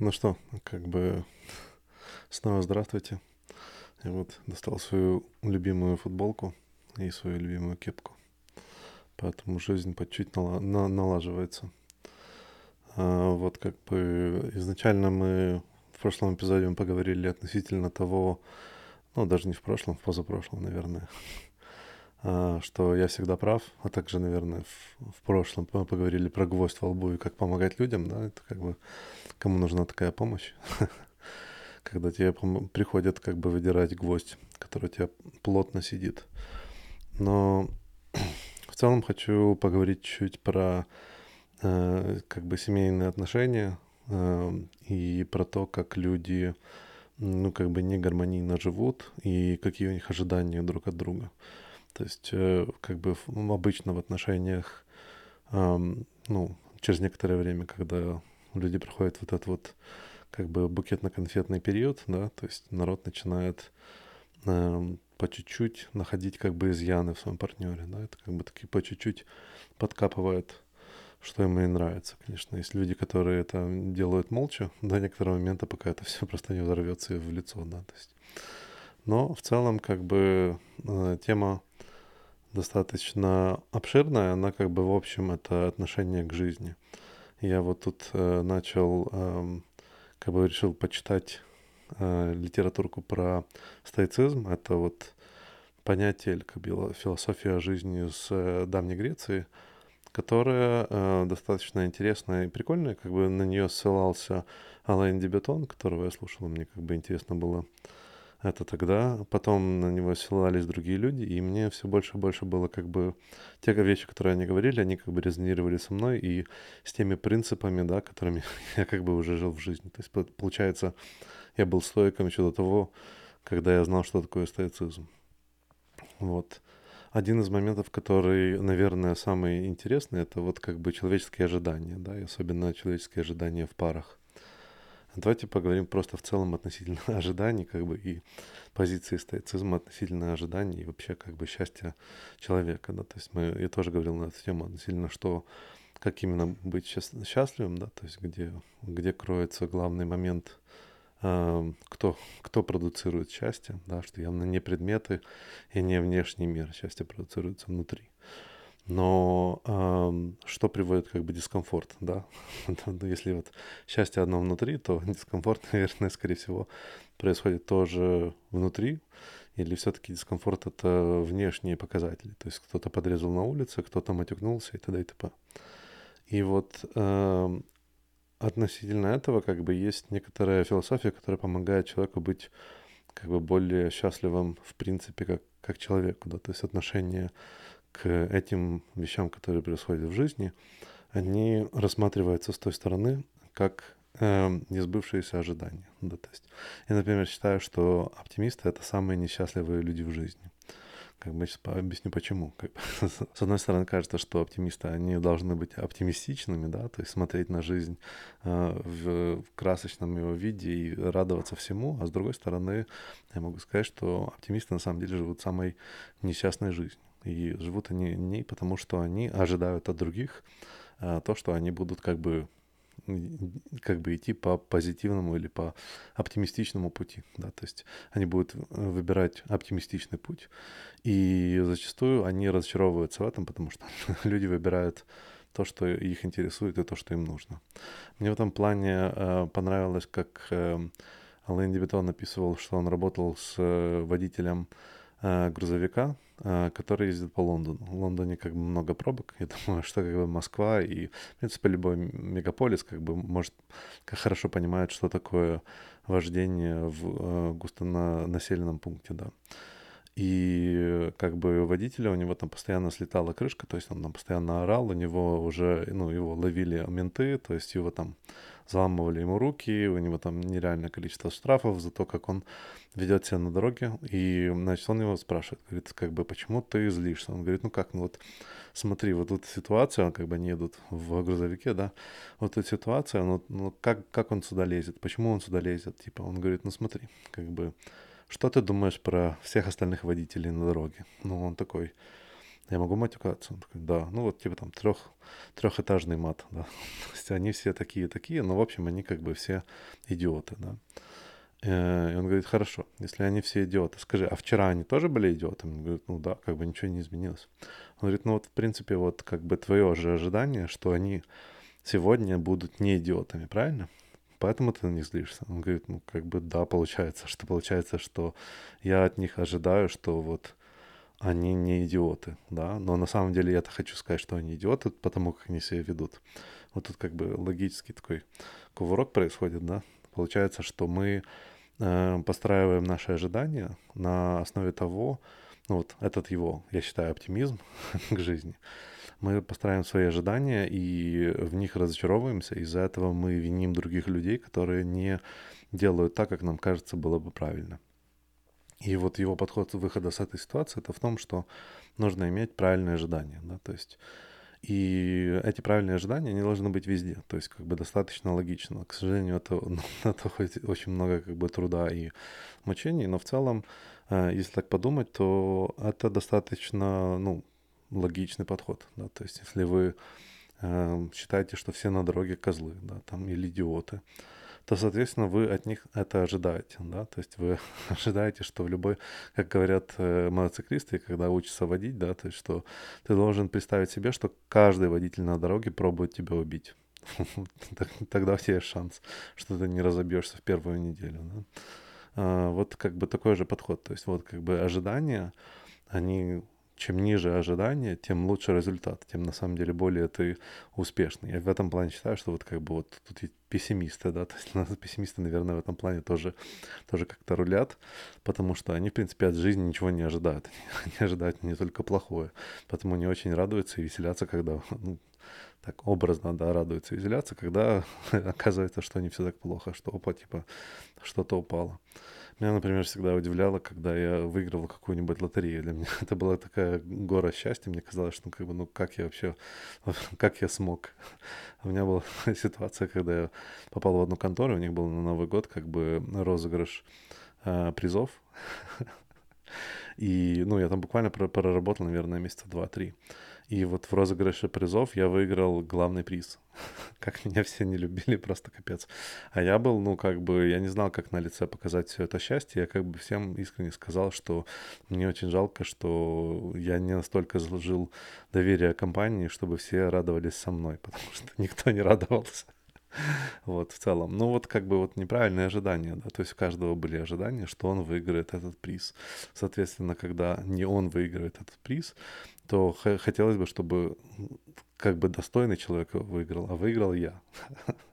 Ну что, как бы снова здравствуйте. Я вот достал свою любимую футболку и свою любимую кепку. Поэтому жизнь по чуть нала- на- налаживается. А, вот как бы изначально мы в прошлом эпизоде мы поговорили относительно того, ну даже не в прошлом, в позапрошлом, наверное, что я всегда прав, а также, наверное, в, в прошлом мы поговорили про гвоздь во лбу и как помогать людям, да, это как бы кому нужна такая помощь, когда тебе приходят как бы выдирать гвоздь, который у тебя плотно сидит. Но в целом хочу поговорить чуть про э, как бы семейные отношения э, и про то, как люди ну, как бы не гармонийно живут и какие у них ожидания друг от друга. То есть, э, как бы ну, обычно в отношениях, ну, через некоторое время, когда люди проходят вот этот вот как бы букетно-конфетный период, да, то есть народ начинает э, по чуть-чуть находить как бы изъяны в своем партнере, да, это как бы такие по чуть-чуть подкапывает, что ему и нравится, конечно. Есть люди, которые это делают молча до некоторого момента, пока это все просто не взорвется в лицо, да, то есть. Но в целом как бы э, тема достаточно обширная, она как бы в общем это отношение к жизни. Я вот тут э, начал, э, как бы решил почитать э, литературку про стоицизм. Это вот понятие или как бы философия жизни с э, давней Греции, которая э, достаточно интересная и прикольная. Как бы на нее ссылался Алайн Дебетон, которого я слушал, мне как бы интересно было это тогда. Потом на него ссылались другие люди, и мне все больше и больше было как бы... Те вещи, которые они говорили, они как бы резонировали со мной и с теми принципами, да, которыми я как бы уже жил в жизни. То есть, получается, я был стоиком еще до того, когда я знал, что такое стоицизм. Вот. Один из моментов, который, наверное, самый интересный, это вот как бы человеческие ожидания, да, и особенно человеческие ожидания в парах. Давайте поговорим просто в целом относительно ожиданий, как бы, и позиции стоицизма относительно ожиданий и вообще, как бы, счастья человека, да, то есть мы, я тоже говорил на эту тему относительно, что, как именно быть счастливым, да, то есть где, где кроется главный момент, э, кто, кто продуцирует счастье, да, что явно не предметы и не внешний мир, счастье продуцируется внутри. Но э, что приводит как бы дискомфорт, да? Если вот счастье одно внутри, то дискомфорт, наверное, скорее всего, происходит тоже внутри. Или все-таки дискомфорт — это внешние показатели. То есть кто-то подрезал на улице, кто-то матюкнулся и т.д. и т.п. И вот э, относительно этого как бы есть некоторая философия, которая помогает человеку быть как бы более счастливым в принципе как, как человеку. Да? То есть отношение к этим вещам, которые происходят в жизни, они рассматриваются с той стороны, как э, несбывшиеся ожидания. Да, то есть я, например, считаю, что оптимисты — это самые несчастливые люди в жизни. Как бы сейчас объясню почему. Как бы, с одной стороны, кажется, что оптимисты, они должны быть оптимистичными, да, то есть смотреть на жизнь э, в, в красочном его виде и радоваться всему, а с другой стороны, я могу сказать, что оптимисты на самом деле живут самой несчастной жизнью. И живут они не потому, что они ожидают от других а, то, что они будут как бы как бы идти по позитивному или по оптимистичному пути, да, то есть они будут э, выбирать оптимистичный путь, и зачастую они разочаровываются в этом, потому что люди выбирают то, что их интересует и то, что им нужно. Мне в этом плане э, понравилось, как э, Ален Дебетон написывал, что он работал с э, водителем грузовика, э, который ездит по Лондону. В Лондоне как бы много пробок. Я думаю, что как бы Москва и, в принципе, любой мегаполис как бы может как хорошо понимает, что такое вождение в э, густонаселенном пункте, да. И как бы водителя у него там постоянно слетала крышка, то есть он там постоянно орал, у него уже, ну, его ловили менты, то есть его там заламывали ему руки, у него там нереальное количество штрафов за то, как он ведет себя на дороге. И, значит, он его спрашивает, говорит, как бы, почему ты злишься? Он говорит, ну как, ну вот смотри, вот тут ситуация, как бы они едут в грузовике, да, вот эта ситуация, ну, ну как, как он сюда лезет, почему он сюда лезет? Типа, он говорит, ну смотри, как бы, что ты думаешь про всех остальных водителей на дороге? Ну, он такой, я могу матюкаться? Он такой, да, ну вот типа там трех, трехэтажный мат, да. То есть они все такие-такие, но в общем они как бы все идиоты, да. Э, и он говорит, хорошо, если они все идиоты, скажи, а вчера они тоже были идиотами? Он говорит, ну да, как бы ничего не изменилось. Он говорит, ну вот в принципе вот как бы твое же ожидание, что они сегодня будут не идиотами, правильно? Поэтому ты на них злишься. Он говорит, ну как бы да, получается, что получается, что я от них ожидаю, что вот они не идиоты, да, но на самом деле я-то хочу сказать, что они идиоты, потому как они себя ведут. Вот тут как бы логический такой кувырок происходит, да. Получается, что мы постраиваем наши ожидания на основе того, ну вот этот его, я считаю, оптимизм к жизни. Мы постраиваем свои ожидания и в них разочаровываемся. Из-за этого мы виним других людей, которые не делают так, как нам кажется было бы правильно. И вот его подход выхода с этой ситуации это в том, что нужно иметь правильные ожидания. Да? То есть и эти правильные ожидания, они должны быть везде. То есть как бы достаточно логично. К сожалению, это, ну, это очень много как бы труда и мучений, но в целом, э, если так подумать, то это достаточно, ну, логичный подход. Да? То есть если вы э, считаете, что все на дороге козлы, да, там, или идиоты, то, соответственно, вы от них это ожидаете, да, то есть вы ожидаете, что в любой, как говорят э, мотоциклисты, когда учатся водить, да, то есть что ты должен представить себе, что каждый водитель на дороге пробует тебя убить. Тогда у тебя есть шанс, что ты не разобьешься в первую неделю. Да? А, вот как бы такой же подход. То есть вот как бы ожидания, они чем ниже ожидания, тем лучше результат, тем на самом деле более ты успешный. Я в этом плане считаю, что вот как бы вот тут есть пессимисты, да, то есть нас пессимисты, наверное, в этом плане тоже, тоже как-то рулят, потому что они, в принципе, от жизни ничего не ожидают. Они ожидают не только плохое, поэтому они очень радуются и веселятся, когда, ну, так образно, да, радуются и веселятся, когда оказывается, что не все так плохо, что опа, типа, что-то упало. Меня, например, всегда удивляло, когда я выиграл какую-нибудь лотерею. Для меня это была такая гора счастья. Мне казалось, что ну, как бы, ну как я вообще, как я смог. У меня была ситуация, когда я попал в одну контору, у них был на Новый год как бы розыгрыш э, призов. И, ну, я там буквально проработал, наверное, месяца два-три. И вот в розыгрыше призов я выиграл главный приз. как меня все не любили, просто капец. А я был, ну, как бы, я не знал, как на лице показать все это счастье. Я как бы всем искренне сказал, что мне очень жалко, что я не настолько заслужил доверие компании, чтобы все радовались со мной, потому что никто не радовался. Вот, в целом. Ну, вот как бы вот неправильные ожидания, да, то есть у каждого были ожидания, что он выиграет этот приз. Соответственно, когда не он выигрывает этот приз, то хотелось бы, чтобы как бы достойный человек выиграл, а выиграл я.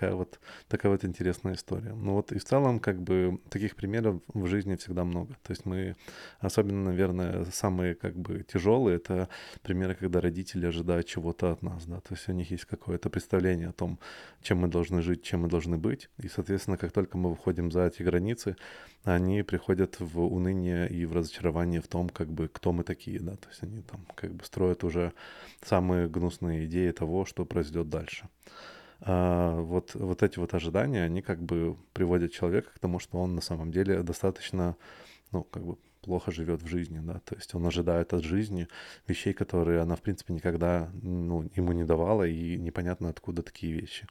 такая вот, такая вот интересная история. Ну вот и в целом, как бы, таких примеров в жизни всегда много. То есть мы, особенно, наверное, самые, как бы, тяжелые, это примеры, когда родители ожидают чего-то от нас, да, то есть у них есть какое-то представление о том, чем мы должны жить, чем мы должны быть, и, соответственно, как только мы выходим за эти границы, они приходят в уныние и в разочарование в том, как бы, кто мы такие, да, то есть они там, как бы, строят уже самые гнусные идеи того, что произойдет дальше вот, вот эти вот ожидания, они как бы приводят человека к тому, что он на самом деле достаточно, ну, как бы плохо живет в жизни, да, то есть он ожидает от жизни вещей, которые она, в принципе, никогда, ну, ему не давала, и непонятно, откуда такие вещи.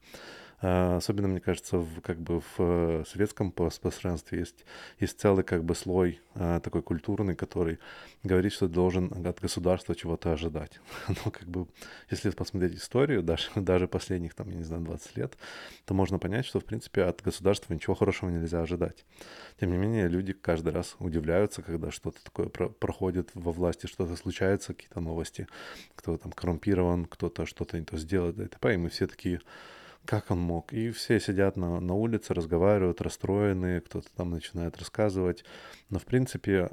А, особенно, мне кажется, в, как бы в советском пространстве есть, есть целый как бы слой а, такой культурный, который говорит, что должен от государства чего-то ожидать. Но как бы, если посмотреть историю, даже, даже последних, там, я не знаю, 20 лет, то можно понять, что, в принципе, от государства ничего хорошего нельзя ожидать. Тем не менее, люди каждый раз удивляются, когда что-то такое про проходит во власти, что-то случается, какие-то новости, кто-то там коррумпирован, кто-то что-то не то сделает, и т.п. И мы все такие как он мог? И все сидят на, на улице, разговаривают, расстроенные, кто-то там начинает рассказывать. Но, в принципе,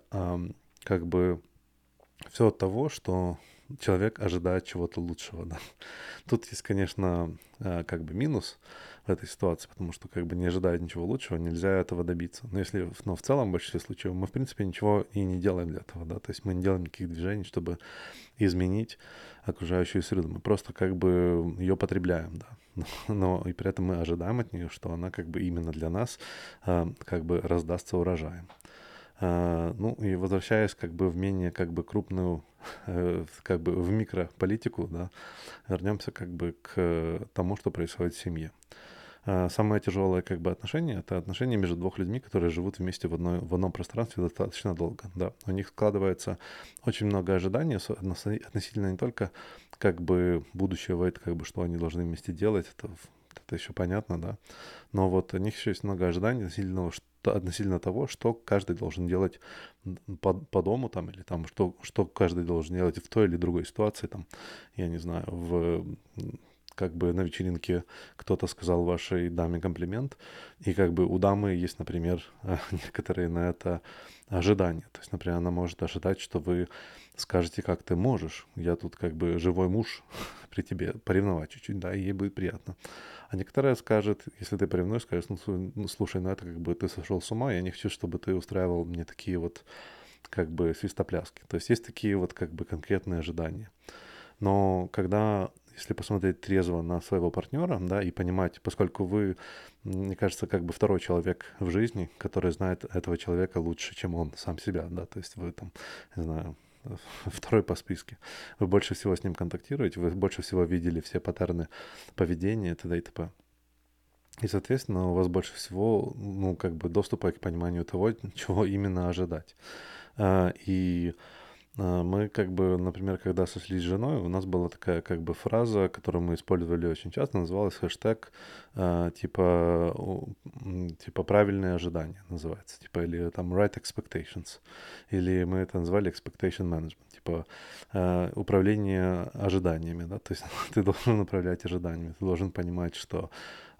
как бы все от того, что человек ожидает чего-то лучшего. Да. Тут есть, конечно, э, как бы минус в этой ситуации, потому что как бы не ожидая ничего лучшего, нельзя этого добиться. Но если, но в целом, в большинстве случаев, мы, в принципе, ничего и не делаем для этого, да, то есть мы не делаем никаких движений, чтобы изменить окружающую среду. Мы просто как бы ее потребляем, да. Но, и при этом мы ожидаем от нее, что она как бы именно для нас э, как бы раздастся урожаем. А, ну и возвращаясь как бы в менее как бы крупную, э, как бы в микрополитику, да, вернемся как бы к тому, что происходит в семье. А, самое тяжелое как бы отношение — это отношения между двух людьми, которые живут вместе в, одной, в одном пространстве достаточно долго. Да. У них складывается очень много ожиданий относительно не только как бы будущего, это как бы что они должны вместе делать, это, это еще понятно, да, но вот у них еще есть много ожиданий относительно, что, относительно того, что каждый должен делать по, по дому там, или там, что, что каждый должен делать в той или другой ситуации, там, я не знаю, в как бы на вечеринке кто-то сказал вашей даме комплимент, и как бы у дамы есть, например, некоторые на это ожидания. То есть, например, она может ожидать, что вы скажете, как ты можешь. Я тут как бы живой муж при тебе, поревновать чуть-чуть, да, и ей будет приятно. А некоторая скажет, если ты поревнуешь, скажет, ну, ну, слушай, ну это как бы ты сошел с ума, я не хочу, чтобы ты устраивал мне такие вот как бы свистопляски. То есть есть такие вот как бы конкретные ожидания. Но когда если посмотреть трезво на своего партнера, да, и понимать, поскольку вы, мне кажется, как бы второй человек в жизни, который знает этого человека лучше, чем он сам себя, да, то есть вы там, не знаю, второй по списке. Вы больше всего с ним контактируете, вы больше всего видели все паттерны поведения и т.д. и т.п. И, соответственно, у вас больше всего, ну, как бы доступа к пониманию того, чего именно ожидать. А, и мы как бы, например, когда сошлись с женой, у нас была такая как бы фраза, которую мы использовали очень часто, называлась хэштег а, типа, типа правильные ожидания называется, типа или там right expectations, или мы это назвали expectation management, типа а, управление ожиданиями, да, то есть ты должен управлять ожиданиями, ты должен понимать, что а,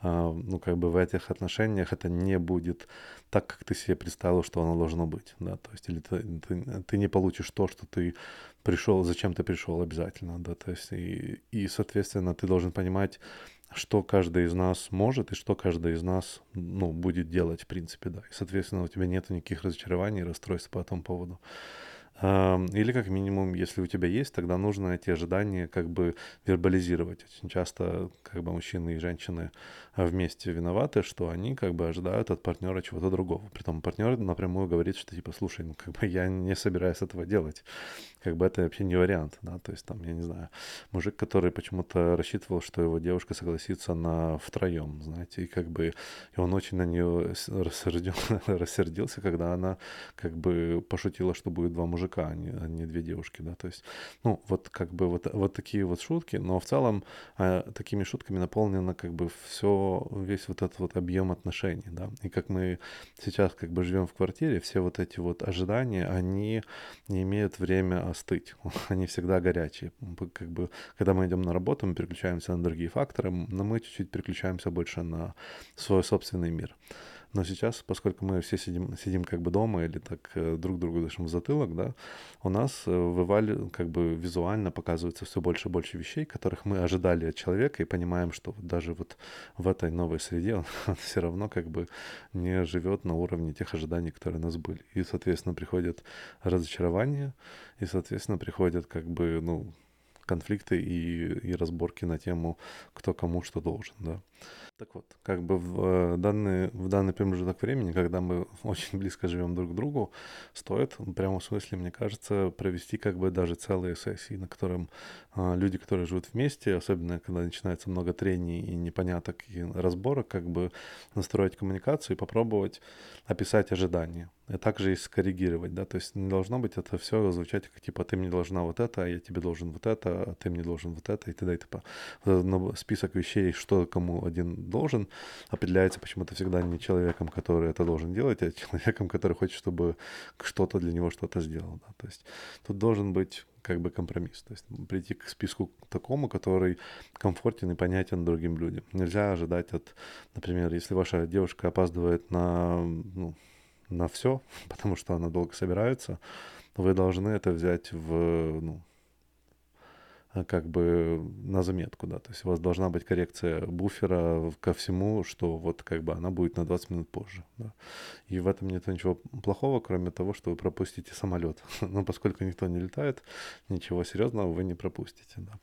ну, как бы в этих отношениях это не будет так, как ты себе представил, что оно должно быть, да, то есть или ты, ты, ты не получишь то, что ты пришел, зачем ты пришел обязательно, да, то есть и, и, соответственно, ты должен понимать, что каждый из нас может и что каждый из нас, ну, будет делать, в принципе, да, и, соответственно, у тебя нет никаких разочарований и расстройств по этому поводу. Или как минимум, если у тебя есть, тогда нужно эти ожидания как бы вербализировать. Очень часто как бы мужчины и женщины вместе виноваты, что они как бы ожидают от партнера чего-то другого. Притом партнер напрямую говорит, что типа, слушай, ну как бы я не собираюсь этого делать. Как бы это вообще не вариант, да, то есть там, я не знаю, мужик, который почему-то рассчитывал, что его девушка согласится на втроем, знаете, и как бы, и он очень на нее рассердил, рассердился, когда она как бы пошутила, что будет два мужика мужика, а не, а не две девушки, да, то есть, ну, вот как бы вот, вот такие вот шутки, но в целом э, такими шутками наполнено как бы все, весь вот этот вот объем отношений, да, и как мы сейчас как бы живем в квартире, все вот эти вот ожидания, они не имеют время остыть, они всегда горячие, как бы, когда мы идем на работу, мы переключаемся на другие факторы, но мы чуть-чуть переключаемся больше на свой собственный мир. Но сейчас, поскольку мы все сидим, сидим как бы дома или так э, друг другу дышим в затылок, да, у нас э, вывали, как бы визуально показывается все больше и больше вещей, которых мы ожидали от человека, и понимаем, что даже вот в этой новой среде он, он все равно как бы не живет на уровне тех ожиданий, которые у нас были. И, соответственно, приходят разочарования, и, соответственно, приходят как бы, ну, конфликты и, и разборки на тему, кто кому что должен, да. Так вот, как бы в э, данный, в данный промежуток времени, когда мы очень близко живем друг к другу, стоит, прямо в смысле, мне кажется, провести как бы даже целые сессии, на котором а, люди, которые живут вместе, особенно когда начинается много трений и непоняток и разборок, как бы настроить коммуникацию и попробовать описать ожидания. И также и скоррегировать, да, то есть не должно быть это все звучать как типа ты мне должна вот это, а я тебе должен вот это, а ты мне должен вот это и т.д. и т.п. Вот список вещей, что кому один должен, определяется почему-то всегда не человеком, который это должен делать, а человеком, который хочет, чтобы что-то для него что-то сделал. Да? То есть тут должен быть как бы компромисс. То есть прийти к списку такому, который комфортен и понятен другим людям. Нельзя ожидать от, например, если ваша девушка опаздывает на, ну, на все, потому что она долго собирается, вы должны это взять в, ну, как бы на заметку, да, то есть у вас должна быть коррекция буфера ко всему, что вот как бы она будет на 20 минут позже, да. И в этом нет ничего плохого, кроме того, что вы пропустите самолет. Но поскольку никто не летает, ничего серьезного вы не пропустите, да.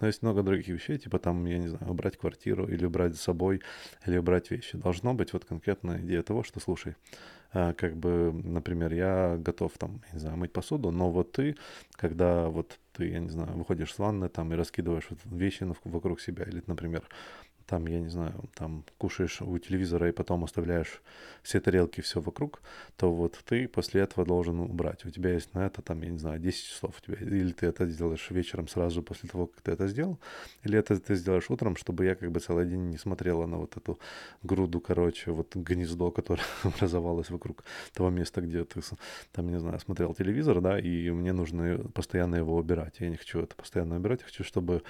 Но есть много других вещей, типа там, я не знаю, убрать квартиру или убрать за собой, или убрать вещи. Должно быть вот конкретная идея того, что, слушай, а, как бы, например, я готов там, не знаю, мыть посуду, но вот ты, когда вот ты, я не знаю, выходишь с ванны там и раскидываешь вещи вокруг себя, или, например, там, я не знаю, там кушаешь у телевизора и потом оставляешь все тарелки, все вокруг, то вот ты после этого должен убрать. У тебя есть на это, там, я не знаю, 10 часов у тебя. Или ты это сделаешь вечером сразу после того, как ты это сделал, или это ты сделаешь утром, чтобы я как бы целый день не смотрела на вот эту груду, короче, вот гнездо, которое образовалось вокруг того места, где ты, там, не знаю, смотрел телевизор, да, и мне нужно постоянно его убирать. Я не хочу это постоянно убирать, я хочу, чтобы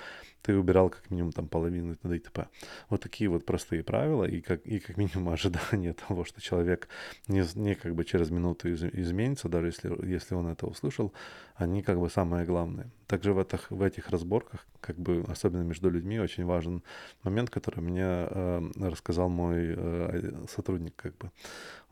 ты убирал как минимум там половину и т.д. и т.п. Вот такие вот простые правила и как, и как минимум ожидание того, что человек не, не как бы через минуту из, изменится, даже если, если он это услышал, они как бы самое главное. Также в этих, в этих разборках, как бы особенно между людьми, очень важен момент, который мне э, рассказал мой э, сотрудник, как бы.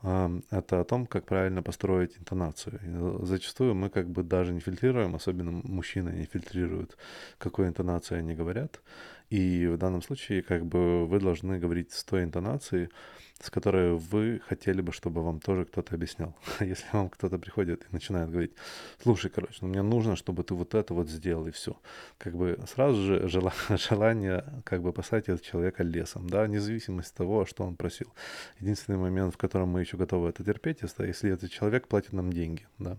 Э, это о том, как правильно построить интонацию. И зачастую мы как бы даже не фильтрируем, особенно мужчины не фильтрируют, какой интонацией они говорят. И в данном случае как бы вы должны говорить с той интонацией, с которой вы хотели бы, чтобы вам тоже кто-то объяснял. Если вам кто-то приходит и начинает говорить, слушай, короче, ну мне нужно, чтобы ты вот это вот сделал, и все. Как бы сразу же желание как бы послать этого человека лесом, да, независимо от того, что он просил. Единственный момент, в котором мы еще готовы это терпеть, это если этот человек платит нам деньги, да.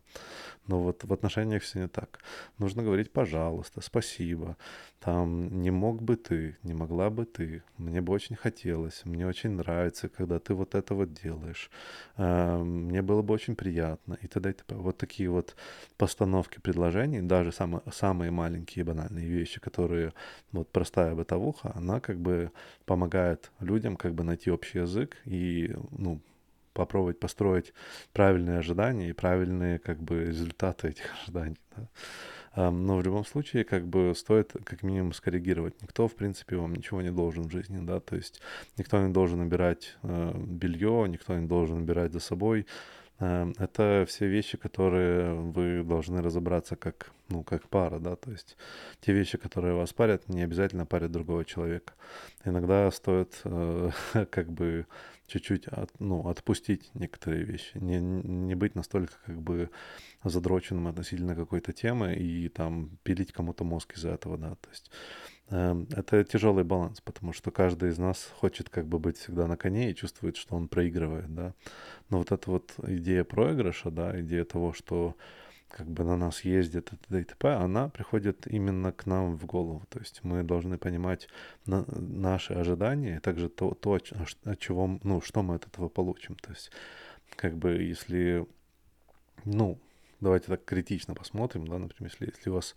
Но вот в отношениях все не так. Нужно говорить «пожалуйста», «спасибо», там «не мог бы ты», «не могла бы ты», «мне бы очень хотелось», «мне очень нравится, когда ты вот это вот делаешь», э, «мне было бы очень приятно» и т.д. и т.п. Вот такие вот постановки предложений, даже самые, самые маленькие банальные вещи, которые вот простая бытовуха, она как бы помогает людям как бы найти общий язык и, ну, попробовать построить правильные ожидания и правильные как бы результаты этих ожиданий. Да. Но в любом случае, как бы стоит как минимум скоррегировать. Никто, в принципе, вам ничего не должен в жизни, да, то есть никто не должен убирать э, белье, никто не должен убирать за собой. Э, это все вещи, которые вы должны разобраться как, ну, как пара, да, то есть те вещи, которые вас парят, не обязательно парят другого человека. Иногда стоит э, как бы чуть-чуть от, ну, отпустить некоторые вещи, не, не быть настолько как бы задроченным относительно какой-то темы и там пилить кому-то мозг из-за этого, да, то есть э, это тяжелый баланс, потому что каждый из нас хочет как бы быть всегда на коне и чувствует, что он проигрывает, да, но вот эта вот идея проигрыша, да, идея того, что как бы на нас ездит и т.д. и т.п., она приходит именно к нам в голову. То есть мы должны понимать на, наши ожидания, и также то, то от, от чего, ну, что мы от этого получим. То есть как бы если, ну, давайте так критично посмотрим, да, например, если, если у вас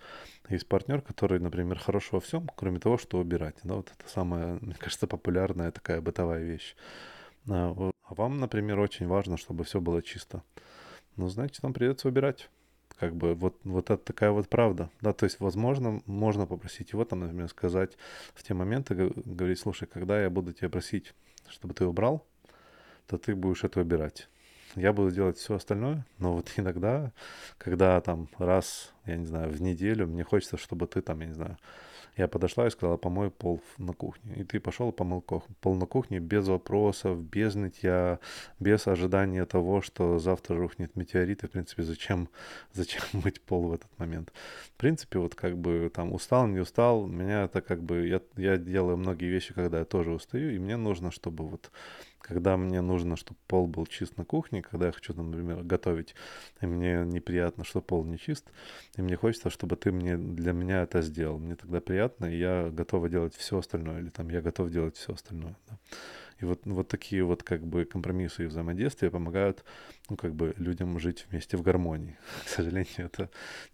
есть партнер, который, например, хорош во всем, кроме того, что убирать, да, вот это самая, мне кажется, популярная такая бытовая вещь. А, а вам, например, очень важно, чтобы все было чисто. Ну, значит, вам придется убирать как бы вот, вот это такая вот правда, да, то есть, возможно, можно попросить его там, например, сказать в те моменты, говорить, слушай, когда я буду тебя просить, чтобы ты убрал, то ты будешь это убирать. Я буду делать все остальное, но вот иногда, когда там раз, я не знаю, в неделю, мне хочется, чтобы ты там, я не знаю, я подошла и сказала, помой пол на кухне. И ты пошел и помыл пол на кухне без вопросов, без нытья, без ожидания того, что завтра рухнет метеорит. И, в принципе, зачем, зачем мыть пол в этот момент? В принципе, вот как бы там устал, не устал, меня это как бы... Я, я делаю многие вещи, когда я тоже устаю, и мне нужно, чтобы вот когда мне нужно, чтобы пол был чист на кухне, когда я хочу, например, готовить, и мне неприятно, что пол не чист, и мне хочется, чтобы ты мне для меня это сделал. Мне тогда приятно, и я готова делать все остальное, или там я готов делать все остальное. Да. И вот, вот такие вот как бы компромиссы и взаимодействия помогают, ну, как бы людям жить вместе в гармонии. К сожалению, это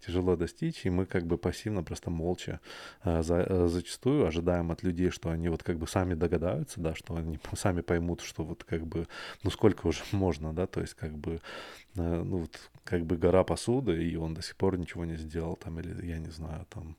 тяжело достичь, и мы как бы пассивно, просто молча а, за, а, зачастую ожидаем от людей, что они вот как бы сами догадаются, да, что они сами поймут, что вот как бы, ну, сколько уже можно, да, то есть как бы, а, ну, вот как бы гора посуды, и он до сих пор ничего не сделал, там, или, я не знаю, там,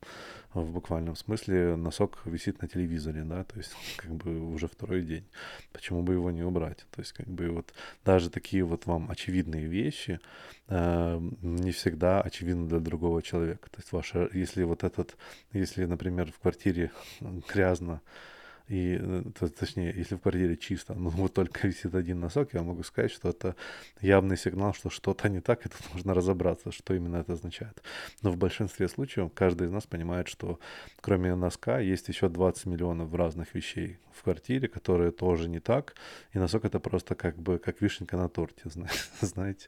в буквальном смысле носок висит на телевизоре, да, то есть как бы уже второй день. Почему бы его не убрать? То есть как бы вот даже такие вот вам очевидные вещи э, не всегда очевидны для другого человека. То есть ваша, если вот этот, если, например, в квартире грязно, и, э, точнее, если в квартире чисто, но вот только висит один носок, я могу сказать, что это явный сигнал, что что-то не так, и тут нужно разобраться, что именно это означает. Но в большинстве случаев каждый из нас понимает, что кроме носка есть еще 20 миллионов разных вещей в квартире, которые тоже не так, и носок это просто как бы как вишенка на торте, знаете.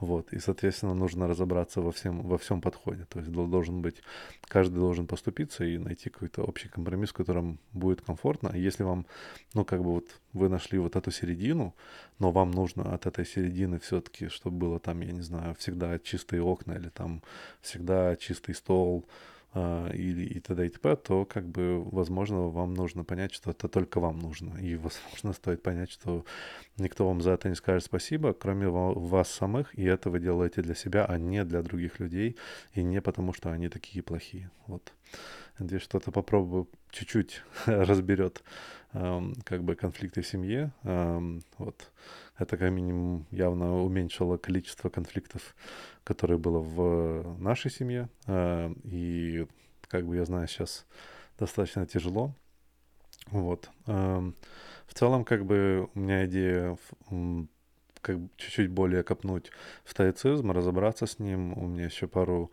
Вот, и, соответственно, нужно разобраться во всем, во всем подходе. То есть должен быть, каждый должен поступиться и найти какой-то общий компромисс, в котором будет комфортно. И если вам, ну, как бы вот вы нашли вот эту середину, но вам нужно от этой середины все-таки, чтобы было там, я не знаю, всегда чистые окна или там всегда чистый стол, Uh, или и т.д. и т.п., то как бы, возможно, вам нужно понять, что это только вам нужно. И, возможно, стоит понять, что никто вам за это не скажет спасибо, кроме вас самых, и это вы делаете для себя, а не для других людей, и не потому, что они такие плохие. Вот. Надеюсь, что-то попробую чуть-чуть разберет эм, как бы конфликты в семье. Эм, вот. Это как минимум явно уменьшило количество конфликтов, которое было в нашей семье. Э, и как бы я знаю, сейчас достаточно тяжело. Вот. Эм, в целом, как бы у меня идея как чуть-чуть более копнуть в стоицизм, разобраться с ним. У меня еще пару,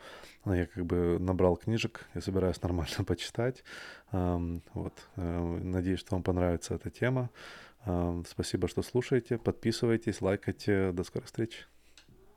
я как бы набрал книжек, я собираюсь нормально почитать. Вот. Э, надеюсь, что вам понравится эта тема. Спасибо, что слушаете. Подписывайтесь, лайкайте. До скорых встреч.